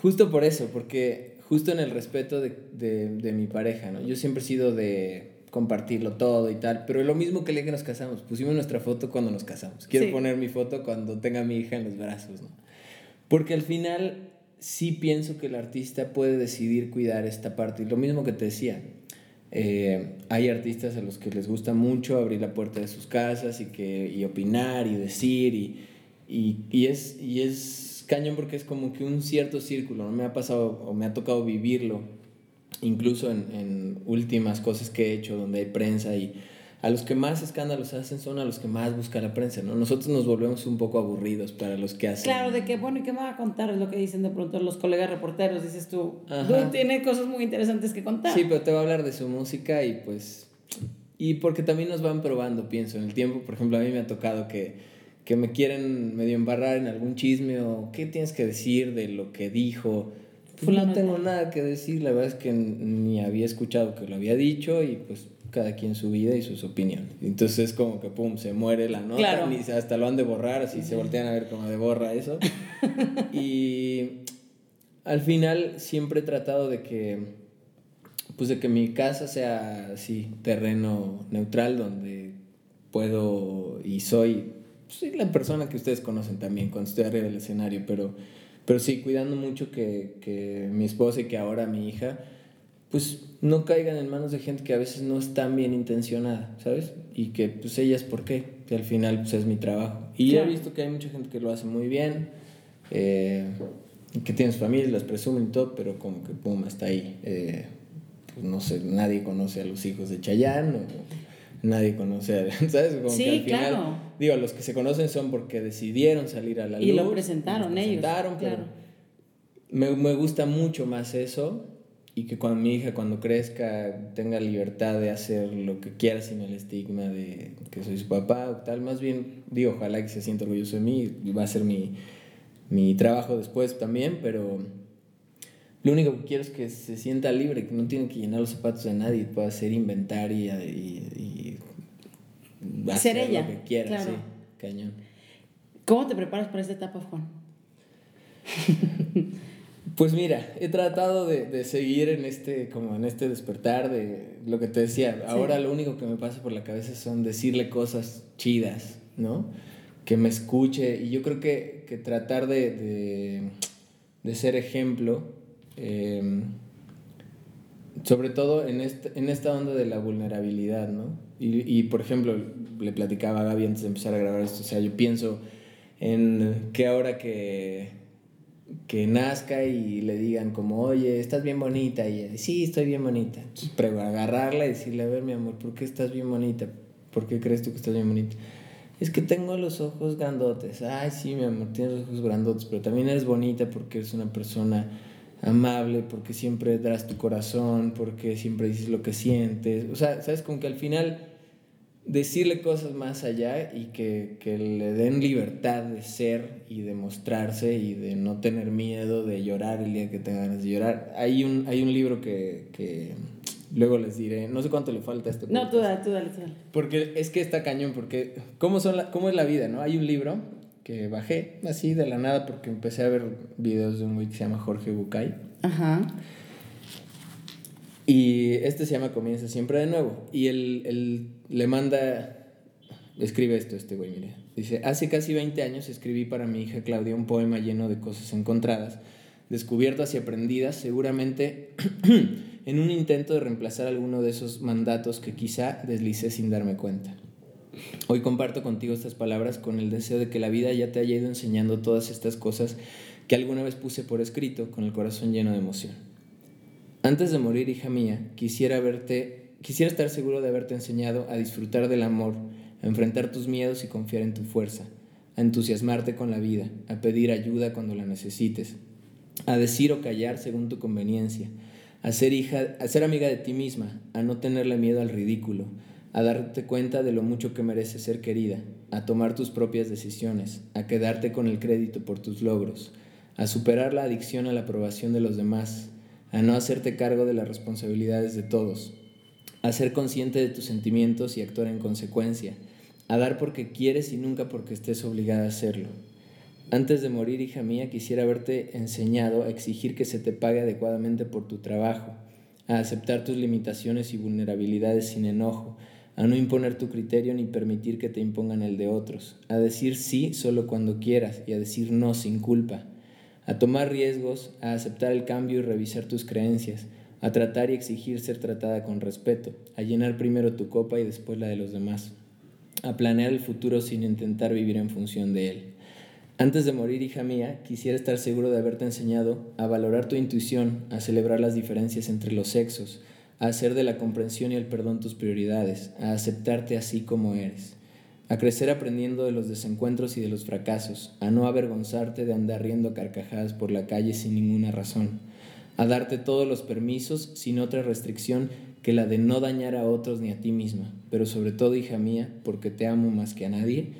Justo por eso, porque justo en el respeto de, de, de mi pareja, ¿no? Yo siempre he sido de compartirlo todo y tal, pero lo mismo que el día que nos casamos, pusimos nuestra foto cuando nos casamos. Quiero poner mi foto cuando tenga a mi hija en los brazos, ¿no? Porque al final sí pienso que el artista puede decidir cuidar esta parte. Y lo mismo que te decía, eh, hay artistas a los que les gusta mucho abrir la puerta de sus casas y, que, y opinar y decir y, y, y, es, y es cañón porque es como que un cierto círculo, ¿no? Me ha pasado o me ha tocado vivirlo incluso en, en, últimas cosas que he hecho donde hay prensa y a los que más escándalos hacen son a los que más busca la prensa, ¿no? Nosotros nos volvemos un poco aburridos para los que hacen. Claro, de que, bueno, ¿y qué me va a contar? Es lo que dicen de pronto los colegas reporteros, dices tú. Tú tiene cosas muy interesantes que contar. Sí, pero te va a hablar de su música y pues... Y porque también nos van probando, pienso, en el tiempo. Por ejemplo, a mí me ha tocado que, que me quieren medio embarrar en algún chisme o qué tienes que decir de lo que dijo pues no tengo nada que decir, la verdad es que ni había escuchado que lo había dicho y pues cada quien su vida y sus opiniones. Entonces es como que pum, se muere la nota, ni hasta lo han de borrar, así se voltean a ver como de borra eso. y al final siempre he tratado de que pues de que mi casa sea así, terreno neutral donde puedo y soy pues, la persona que ustedes conocen también cuando estoy arriba del escenario, pero pero sí, cuidando mucho que, que mi esposa y que ahora mi hija, pues no caigan en manos de gente que a veces no es tan bien intencionada, ¿sabes? Y que pues ellas, ¿por qué? Que al final pues es mi trabajo. Y he visto que hay mucha gente que lo hace muy bien, eh, que tiene su familia, las presumen y todo, pero como que pum, está ahí. Eh, pues no sé, nadie conoce a los hijos de Chayanne nadie conoce, ¿sabes? Como sí, que al final, claro. Digo, los que se conocen son porque decidieron salir a la luz. Y lo presentaron, ellos. Claro. Me, me gusta mucho más eso y que cuando mi hija cuando crezca tenga libertad de hacer lo que quiera sin el estigma de que soy su papá o tal, más bien digo, ojalá que se sienta orgulloso de mí y va a ser mi, mi trabajo después también, pero lo único que quiero es que se sienta libre, que no tiene que llenar los zapatos de nadie, pueda hacer inventar y, y, hacer ella. lo que quiera, sí, cañón. ¿Cómo te preparas para esta etapa, Juan? Pues mira, he tratado de, de, seguir en este, como en este despertar de lo que te decía. Ahora lo único que me pasa por la cabeza son decirle cosas chidas, ¿no? Que me escuche. Y yo creo que, que tratar de, de, de ser ejemplo Em, sobre todo en, este, en esta onda de la vulnerabilidad, ¿no? Y, y, por ejemplo, le platicaba a Gaby antes de empezar a grabar esto, o sea, yo pienso en que ahora que, que nazca y le digan como, oye, estás bien bonita, y ella, sí, estoy bien bonita, pero agarrarla y decirle, a ver, mi amor, ¿por qué estás bien bonita? ¿Por qué crees tú que estás bien bonita? Es que tengo los ojos grandotes. Ay, sí, mi amor, tienes los ojos grandotes, pero también eres bonita porque eres una persona amable, porque siempre das tu corazón, porque siempre dices lo que sientes. O sea, sabes, como que al final decirle cosas más allá y que, que, le den libertad de ser y de mostrarse y de no tener miedo de llorar el día que tenga ganas de llorar. Hay un, hay un libro que, que luego les diré, no sé cuánto le falta a este No, tú dale, tú dale, tú dale. Porque es que está cañón, porque ¿cómo, son la, cómo es la vida, no? Hay un libro que bajé así de la nada porque empecé a ver videos de un güey que se llama Jorge Bucay. Ajá. Y este se llama Comienza siempre de nuevo. Y él, él le manda, escribe esto este güey, mire. Dice, hace casi 20 años escribí para mi hija Claudia un poema lleno de cosas encontradas, descubiertas y aprendidas, seguramente en un intento de reemplazar alguno de esos mandatos que quizá deslicé sin darme cuenta. Hoy comparto contigo estas palabras con el deseo de que la vida ya te haya ido enseñando todas estas cosas que alguna vez puse por escrito con el corazón lleno de emoción. Antes de morir, hija mía, quisiera verte, quisiera estar seguro de haberte enseñado a disfrutar del amor, a enfrentar tus miedos y confiar en tu fuerza, a entusiasmarte con la vida, a pedir ayuda cuando la necesites, a decir o callar según tu conveniencia, a ser hija, a ser amiga de ti misma, a no tenerle miedo al ridículo, a darte cuenta de lo mucho que mereces ser querida, a tomar tus propias decisiones, a quedarte con el crédito por tus logros, a superar la adicción a la aprobación de los demás, a no hacerte cargo de las responsabilidades de todos, a ser consciente de tus sentimientos y actuar en consecuencia, a dar porque quieres y nunca porque estés obligada a hacerlo. Antes de morir, hija mía, quisiera haberte enseñado a exigir que se te pague adecuadamente por tu trabajo, a aceptar tus limitaciones y vulnerabilidades sin enojo, a no imponer tu criterio ni permitir que te impongan el de otros, a decir sí solo cuando quieras y a decir no sin culpa, a tomar riesgos, a aceptar el cambio y revisar tus creencias, a tratar y exigir ser tratada con respeto, a llenar primero tu copa y después la de los demás, a planear el futuro sin intentar vivir en función de él. Antes de morir, hija mía, quisiera estar seguro de haberte enseñado a valorar tu intuición, a celebrar las diferencias entre los sexos, a hacer de la comprensión y el perdón tus prioridades, a aceptarte así como eres, a crecer aprendiendo de los desencuentros y de los fracasos, a no avergonzarte de andar riendo carcajadas por la calle sin ninguna razón, a darte todos los permisos sin otra restricción que la de no dañar a otros ni a ti misma, pero sobre todo, hija mía, porque te amo más que a nadie,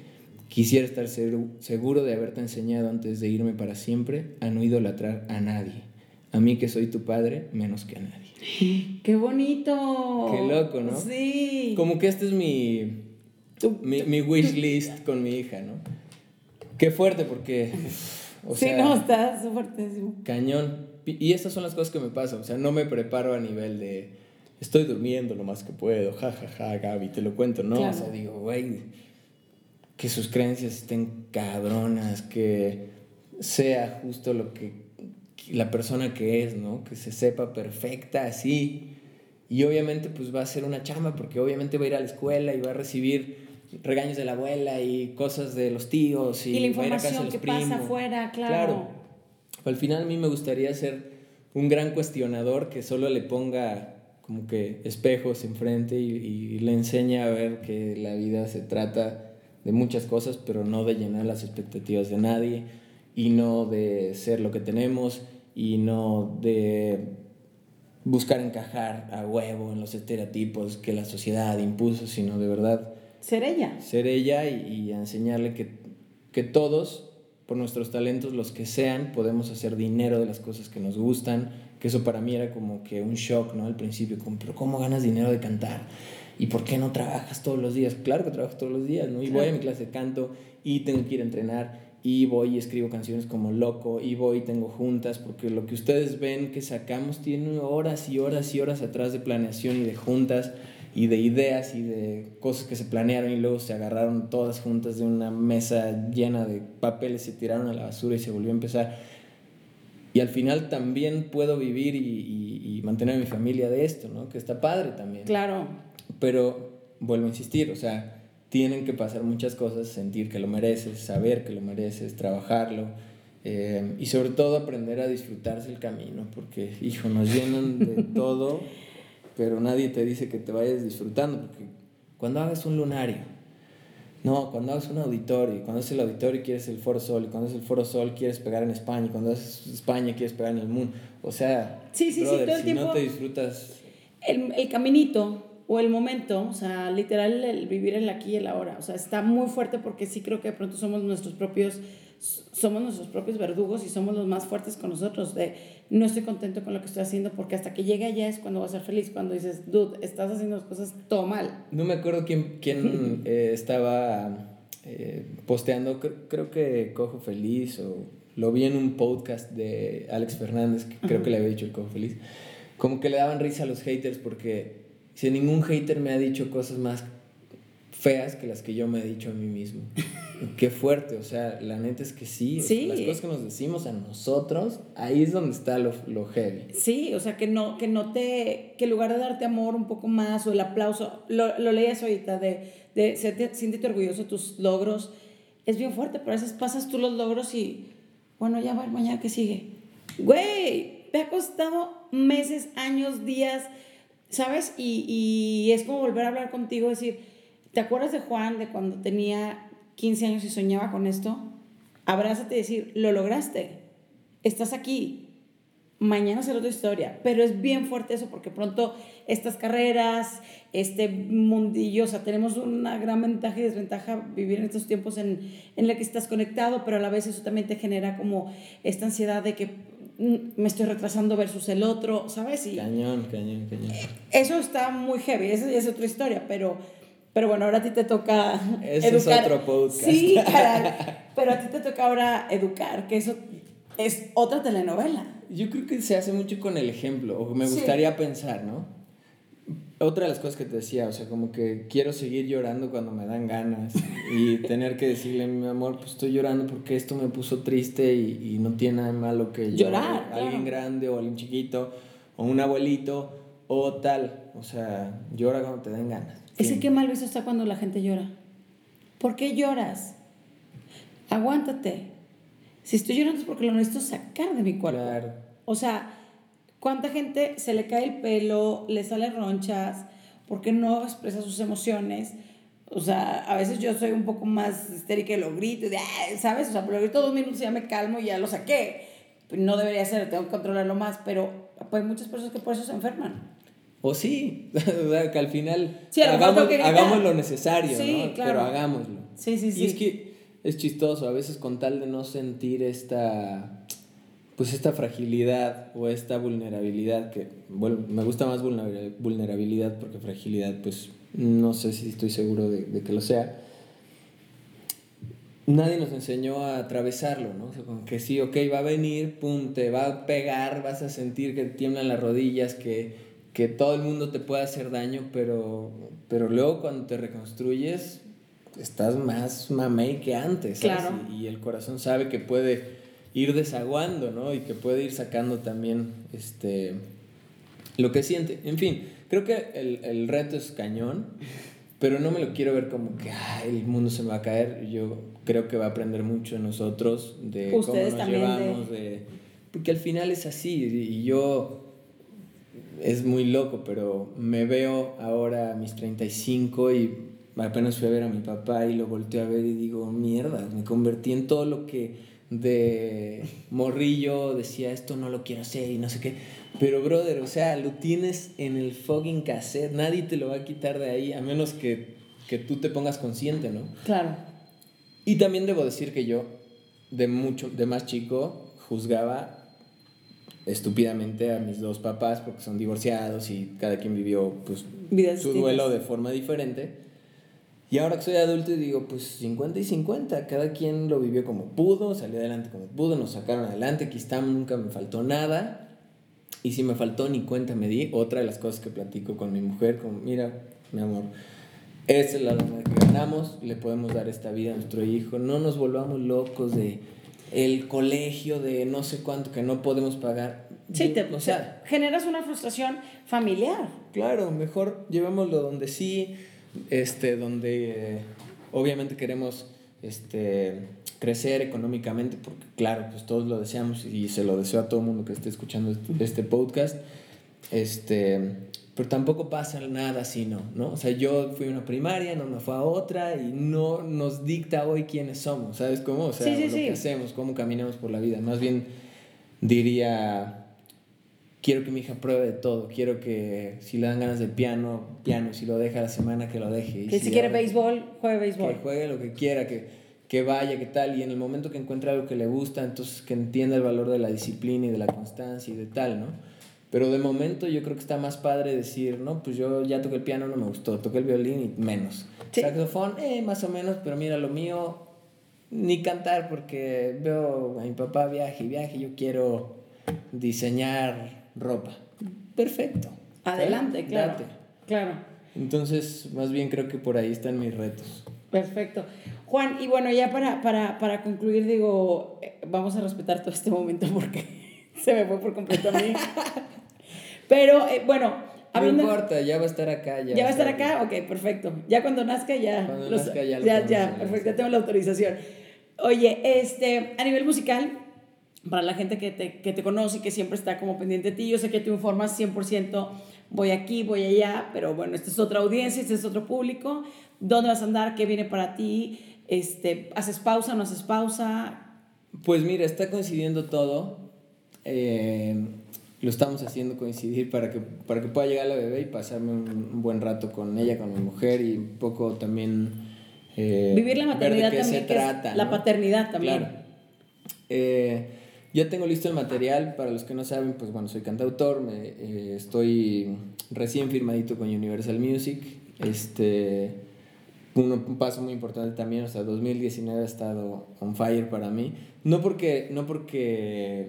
quisiera estar seguro de haberte enseñado antes de irme para siempre a no idolatrar a nadie, a mí que soy tu padre menos que a nadie. ¡Qué bonito! Qué loco, ¿no? Sí. Como que este es mi, mi, mi wish list con mi hija, ¿no? Qué fuerte porque... O sí, no, está fuertísimo. Cañón. Y estas son las cosas que me pasan. O sea, no me preparo a nivel de... Estoy durmiendo lo más que puedo. Ja, ja, ja, Gaby, te lo cuento. No, o sea, digo, güey, que sus creencias estén cabronas, que sea justo lo que la persona que es, ¿no? Que se sepa perfecta así. Y obviamente pues va a ser una chamba porque obviamente va a ir a la escuela y va a recibir regaños de la abuela y cosas de los tíos y, la información que pasa afuera, claro. Claro. Al final a mí me gustaría ser un gran cuestionador que solo le ponga como que espejos enfrente y, y le enseña a ver que la vida se trata de muchas cosas, pero no de llenar las expectativas de nadie y no de ser lo que tenemos y no de buscar encajar a huevo en los estereotipos que la sociedad impuso, sino de verdad ser ella. Ser ella y, enseñarle que, que, todos, por nuestros talentos, los que sean, podemos hacer dinero de las cosas que nos gustan, que eso para mí era como que un shock, ¿no? Al principio, como, pero ¿cómo ganas dinero de cantar? ¿Y por qué no trabajas todos los días? Claro que trabajo todos los días, ¿no? Y voy a mi clase de canto y tengo que ir a entrenar y voy y escribo canciones como loco y voy y tengo juntas porque lo que ustedes ven que sacamos tiene horas y horas y horas atrás de planeación y de juntas y de ideas y de cosas que se planearon y luego se agarraron todas juntas de una mesa llena de papeles, se tiraron a la basura y se volvió a empezar. Y al final también puedo vivir y, y, y mantener a mi familia de esto, ¿no? Que está padre también. Claro. Pero vuelvo a insistir, o sea, tienen que pasar muchas cosas, sentir que lo mereces, saber que lo mereces, trabajarlo eh, y sobre todo aprender a disfrutarse el camino, porque, hijo, nos llenan de todo, pero nadie te dice que te vayas disfrutando, porque cuando hagas un lunario, no, cuando hagas un auditorio, cuando haces el auditorio quieres el Foro Sol, y cuando haces el Foro Sol quieres pegar en España, y cuando haces España quieres pegar en el mundo, o sea, sí, sí, sí, todo el si tiempo no te disfrutas... El, el caminito, o el momento, o sea, literal el vivir el aquí y el ahora, o sea, está muy fuerte porque sí creo que de pronto somos nuestros propios, somos nuestros propios verdugos y somos los más fuertes con nosotros, de no estoy contento con lo que estoy haciendo porque hasta que llegue allá es cuando vas a ser feliz, cuando dices, dude, estás haciendo las cosas todo mal. No me acuerdo quién, quién eh, estaba eh, posteando, creo, que Cojo Feliz o lo vi en un podcast de Alex Fernández, que creo que le había dicho el Cojo Feliz, como que le daban risa a los haters porque si ningún hater me ha dicho cosas más feas que las que yo me he dicho a mí mismo. Qué fuerte, o sea, la neta es que sí, sí. las cosas que nos decimos a nosotros, ahí es donde está lo, lo, heavy. Sí, o sea, que no, que no te, que en lugar de darte amor un poco más o el aplauso, lo, lo leías ahorita, de, de siéntete orgulloso de tus logros, es bien fuerte, pero a veces pasas tú los logros y, bueno, ya va, mañana que sigue. Güey, te ha costado meses, años, días, ¿sabes? Y, y, es como volver a hablar contigo, decir, ¿te acuerdas de Juan de cuando tenía 15 años y soñaba con esto? Abrázate y decir, lo lograste, estás aquí. mañana será otra historia, pero es bien fuerte eso porque pronto estas carreras, este mundillo, o sea, tenemos una gran ventaja y desventaja vivir en estos tiempos en, en la que estás conectado, pero a la vez eso también te genera como esta ansiedad de que mm, me estoy retrasando versus el otro, ¿sabes? Y Cañón, cañón, cañón. eso está muy heavy, ya es otra historia, pero, pero bueno, ahora a ti te toca Ese es otro podcast. Sí, caray, pero a ti te toca ahora educar, que eso es otra telenovela. Yo creo que se hace mucho con el ejemplo, o me Sí. gustaría pensar, ¿no? Otra de las cosas que te decía, o sea, como que quiero seguir llorando cuando me dan ganas y tener que decirle, mi amor, pues estoy llorando porque esto me puso triste y, y no tiene nada de malo que yo- Llorar, claro. alguien grande o alguien chiquito o un abuelito o tal, o sea, llora cuando te den ganas. Ese que mal visto está cuando la gente llora. ¿Por qué lloras? Aguántate. Si estoy llorando es porque lo necesito sacar de mi cuerpo. Claro. O sea, ¿cuánta gente se le cae el pelo, le salen ronchas, porque no expresa sus emociones? O sea, a veces yo soy un poco más histérica y lo grito, y de, ¿sabes? O sea, pero lo grito dos minutos y ya me calmo y ya lo saqué. No debería ser, tengo que controlarlo más, pero pues, hay muchas personas que por eso se enferman. O sí, o sea, que al final Sí, hagamos, que hagamos lo necesario, Sí, ¿no? claro. Pero hagámoslo. Sí, sí, sí. Y es que es chistoso, a veces con tal de no sentir esta, pues esta fragilidad o esta vulnerabilidad, que bueno, me gusta más vulner- vulnerabilidad porque fragilidad, pues no sé si estoy seguro de, de que lo sea. Nadie nos enseñó a atravesarlo, ¿no? O sea, como que sí, ok, va a venir, pum, te va a pegar, vas a sentir que tiemblan las rodillas, que, que todo el mundo te puede hacer daño, pero, pero luego cuando te reconstruyes, estás más mamey que antes, ¿sabes? Claro. Y, y el corazón sabe que puede ir desaguando, ¿no? Y que puede ir sacando también este, lo que siente. En fin, creo que el, el reto es cañón, pero no me lo quiero ver como que "Ay, el mundo se me va a caer. Yo creo que va a aprender mucho de nosotros, de Ustedes cómo nos de- llevamos, de... Porque al final es así, y yo es muy loco, pero me veo ahora a mis 35 y apenas fui a ver a mi papá y lo volteo a ver y digo, mierda, me convertí en todo lo que de morrillo decía, esto no lo quiero hacer y no sé qué. Pero, brother, o sea, lo tienes en el fucking cassette, nadie te lo va a quitar de ahí, a menos que, que tú te pongas consciente, ¿no? Claro. Y también debo decir que yo, de mucho, de más chico, juzgaba estúpidamente a mis dos papás porque son divorciados y cada quien vivió pues, Vidas su duelo de forma diferente. Y ahora que soy adulto digo, pues 50 y 50, cada quien lo vivió como pudo, salió adelante como pudo, nos sacaron adelante, aquí estamos, nunca me faltó nada. Y si me faltó, ni cuenta me di. Otra de las cosas que platico con mi mujer, como, mira, mi amor, esta es la lana que ganamos, le podemos dar esta vida a nuestro hijo. No nos volvamos locos de el colegio, de no sé cuánto que no podemos pagar. Sí, te, o sea, generas una frustración familiar. claro, mejor llevémoslo donde sí, este, donde eh, obviamente queremos este, crecer económicamente, porque claro, pues todos lo deseamos y se lo deseo a todo el mundo que esté escuchando este, este podcast. Este, pero tampoco pasa nada así, ¿no? ¿no? O sea, yo fui a una primaria, no me fue a otra y no nos dicta hoy quiénes somos, ¿sabes cómo? O sea, Sí, sí, lo sí. que hacemos, cómo caminamos por la vida. Más bien diría, quiero que mi hija pruebe de todo, quiero que si le dan ganas de piano, piano, si lo deja la semana, que lo deje. Y Que si quiere ahora- béisbol, juegue béisbol. que juegue lo que quiera, que, que vaya, que tal, y en el momento que encuentre algo que le gusta, entonces que entienda el valor de la disciplina y de la constancia y de tal, ¿no? Pero de momento yo creo que está más padre decir, no, pues yo ya toqué el piano, no me gustó, toqué el violín y menos. Sí. Saxofón, eh, más o menos, pero mira, lo mío, ni cantar porque veo a mi papá viaje y viaje, yo quiero diseñar ropa. Perfecto. Adelante, ¿Eh? claro. Date. Claro. Entonces, más bien creo que por ahí están mis retos. Perfecto. Juan, y bueno, ya para, para, para concluir, digo, eh, vamos a respetar todo este momento porque se me fue por completo a mí. Pero eh, bueno, hablando. No importa, ya va a estar acá. Ya, ¿Ya va a estar acá? Ok, perfecto. Ya cuando nazca, ya. Cuando lo- nazca ya lo ya, ya, perfecto, ya tengo la autorización. Oye, este, a nivel musical, para la gente que te, que te conoce y que siempre está como pendiente de ti, yo sé que tú informas 100%, voy aquí, voy allá, pero bueno, esta es otra audiencia, este es otro público. ¿Dónde vas a andar? ¿Qué viene para ti? Este, ¿Haces pausa? ¿No haces pausa? Pues mira, está coincidiendo todo. Eh, lo estamos haciendo coincidir para que, para que pueda llegar la bebé y pasarme un, buen rato con ella, con mi mujer y un poco también... Eh, Vivir la maternidad también, trata, la paternidad también. Claro. Eh, ya tengo listo el material, para los que no saben, pues bueno, soy cantautor, me, eh, estoy recién firmadito con Universal Music, este, un, un, paso muy importante también, o sea, 2019 ha estado on fire para mí, no porque, no porque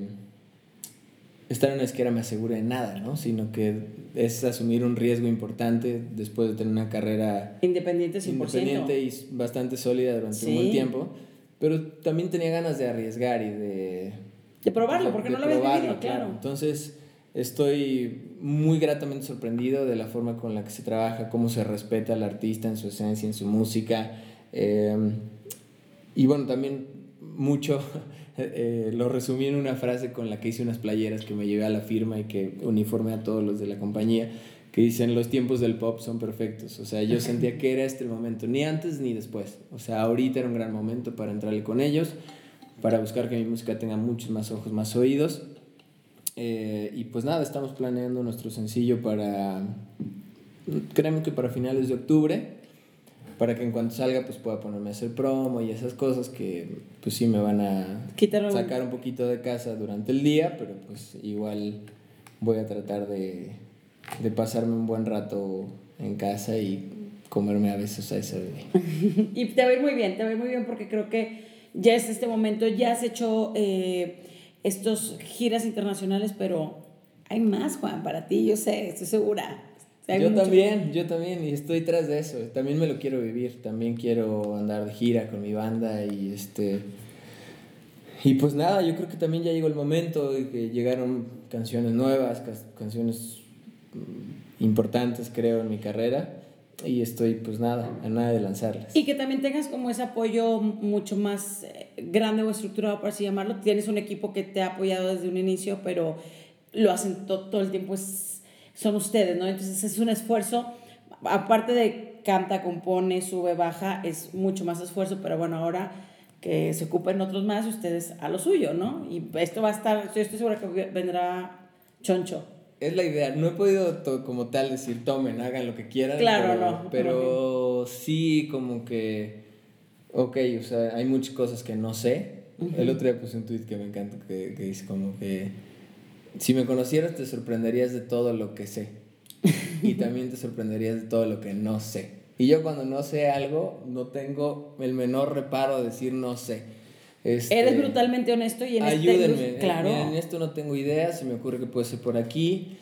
estar en una esquera me asegure de nada, ¿no? Sino que es asumir un riesgo importante después de tener una carrera independiente 100%. Independiente y bastante sólida durante un buen tiempo. Pero también tenía ganas de arriesgar y de... De probarlo, porque no lo había vivido, claro. Entonces, estoy muy gratamente sorprendido de la forma con la que se trabaja, cómo se respeta al artista en su esencia, en su música. Eh, y bueno, también mucho eh, lo resumí en una frase con la que hice unas playeras que me llevé a la firma y que uniformé a todos los de la compañía, que dicen los tiempos del pop son perfectos. O sea, yo sentía que era este el momento, ni antes ni después. O sea, ahorita era un gran momento para entrarle con ellos, para buscar que mi música tenga muchos más ojos, más oídos. Eh, y pues nada, estamos planeando nuestro sencillo para, creemos que para finales de octubre para que en cuanto salga pues pueda ponerme a hacer promo y esas cosas que pues sí me van a sacar un poquito de casa durante el día, pero pues igual voy a tratar de, de pasarme un buen rato en casa y comerme a veces a ese bebé. y te va a ir muy bien, te va a ir muy bien porque creo que ya es este momento, ya has hecho eh, estos giras internacionales, pero hay más, Juan, para ti, yo sé, estoy segura. Yo también, yo también, y estoy tras de eso. También me lo quiero vivir. También quiero andar de gira con mi banda y este. Y pues nada, yo creo que también ya llegó el momento de que llegaron canciones nuevas, canciones mm, importantes, creo, en mi carrera. Y estoy, pues nada, a nada de lanzarlas. Y que también tengas como ese apoyo mucho más eh, grande o estructurado, por así llamarlo. Tienes un equipo que te ha apoyado desde un inicio, pero lo hacen todo el tiempo. Es son ustedes, ¿no? Entonces es un esfuerzo, aparte de canta, compone, sube, baja, es mucho más esfuerzo, pero bueno, ahora que se ocupen otros más, ustedes a lo suyo, ¿no? Y esto va a estar, yo estoy segura que vendrá choncho. Es la idea, no he podido como tal decir, tomen, hagan lo que quieran. Claro, pero, no. Pero sí, como que, ok, o sea, hay muchas cosas que no sé. El otro día puse un tweet que me encanta, que, que dice como que si me conocieras te sorprenderías de todo lo que sé. y también te sorprenderías de todo lo que no sé. Y yo cuando no sé algo, no tengo el menor reparo de decir no sé. Este, Eres brutalmente honesto y en este ayúdenme. Este, claro. en esto no tengo idea, se me ocurre que puede ser por aquí.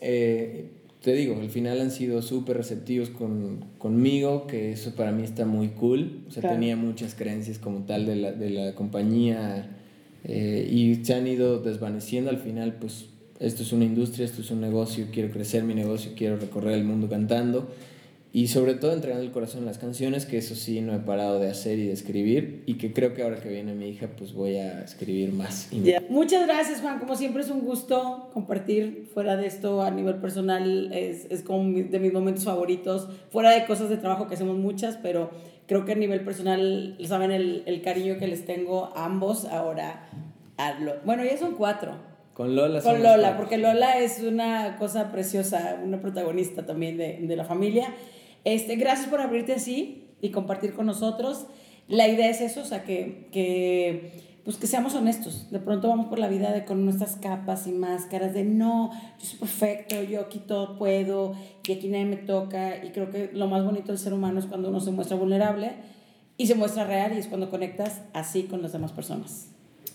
Eh, te digo, al final han sido súper receptivos con, conmigo, que eso para mí está muy cool. O sea, tenía muchas creencias como tal de la, de la compañía eh, y se han ido desvaneciendo. Al final, pues esto es una industria, esto es un negocio, quiero crecer mi negocio, quiero recorrer el mundo cantando. Y sobre todo entregando el corazón en las canciones, que eso sí no he parado de hacer y de escribir. Y que creo que ahora que viene mi hija pues voy a escribir más. Muchas gracias Juan, como siempre es un gusto compartir fuera de esto a nivel personal, es, es como de mis momentos favoritos, fuera de cosas de trabajo que hacemos muchas, pero creo que a nivel personal, saben el, el cariño que les tengo a ambos ahora. A bueno, ya son cuatro. Con Lola. Con Lola, porque Lola es una cosa preciosa, una protagonista también de, de la familia. Este, gracias por abrirte así y compartir con nosotros. La idea es eso, o sea, que, que pues que seamos honestos. De pronto vamos por la vida de, con nuestras capas y máscaras de no, yo soy perfecto, yo aquí todo puedo y aquí nadie me toca. Y creo que lo más bonito del ser humano es cuando uno se muestra vulnerable y se muestra real y es cuando conectas así con las demás personas.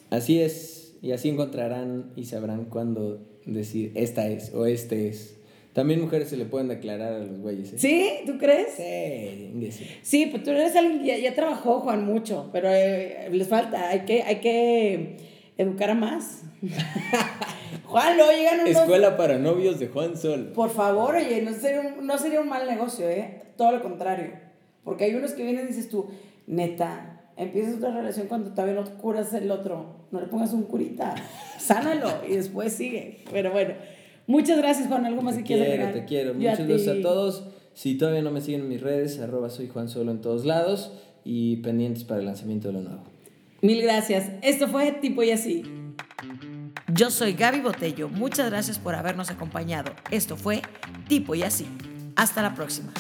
Así es, y así encontrarán y sabrán cuándo decir esta es o este es. También mujeres se le pueden declarar a los güeyes. ¿eh? ¿Sí? ¿Tú crees? Sí, sí. Sí, pues tú eres alguien ya, ya trabajó, Juan, mucho, pero eh, les falta, hay que, hay que educar a más. Juan, luego llegan unos... Escuela para novios de Juan Sol. Por favor, oye, no sería, un, no sería un mal negocio, ¿eh? Todo lo contrario. Porque hay unos que vienen y dices tú, neta, empiezas otra relación cuando todavía no curas el otro. No le pongas un curita, sánalo y después sigue. Pero bueno. Muchas gracias, Juan. ¿Algo más que quieras agregar? Te quiero, Muchas gracias a todos. Si todavía no me siguen en mis redes, arroba soy Juan Solo en todos lados y pendientes para el lanzamiento de lo nuevo. Mil gracias. Esto fue Tipo y Así. Yo soy Gaby Botello. Muchas gracias por habernos acompañado. Esto fue Tipo y así. Hasta la próxima.